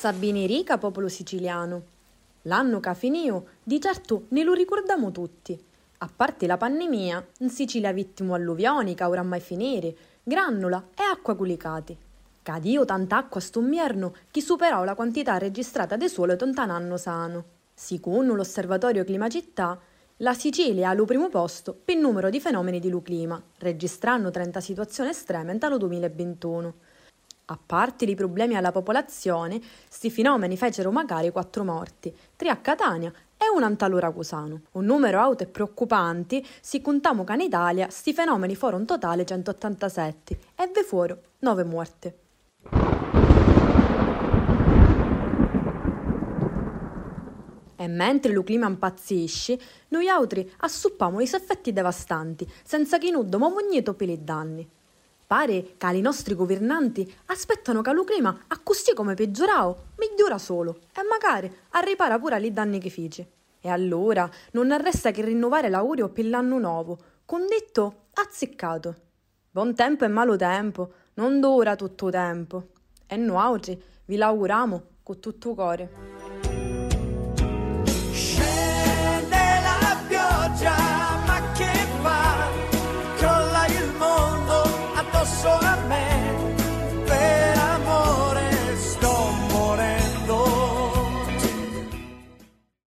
Sabini rica popolo siciliano. L'anno che finito, di certo ne lo ricordiamo tutti. A parte la pandemia, in Sicilia vittimo alluvioni che ora mai finire, grannola e acqua culicati. Cadio tanta acqua st'umierno che superò la quantità registrata di suolo da un anno sano. Secondo l'osservatorio Climacittà, la Sicilia è al primo posto per numero di fenomeni di clima, registrando 30 situazioni estreme nel 2021. A parte i problemi alla popolazione, sti fenomeni fecero magari quattro morti, tre a Catania e un antalura Cusano. Un numero alto e preoccupante, si contiamo che in Italia sti fenomeni furono in totale 187 e ve furono 9 morti. E mentre il clima impazzisce, noi altri assuppiamo i suoi effetti devastanti, senza che non dobbiamo per i danni. Pare che i nostri governanti aspettano che lo clima a così come peggiorao, migliora solo e magari arripara pure agli danni che fece. E allora non resta che rinnovare l'augurio per l'anno nuovo, con detto azzeccato. Buon tempo e malo tempo, non dura tutto tempo. E noi vi l'auguriamo con tutto cuore. Scende la pioggia, ma che va? Colla il mondo. so amazed.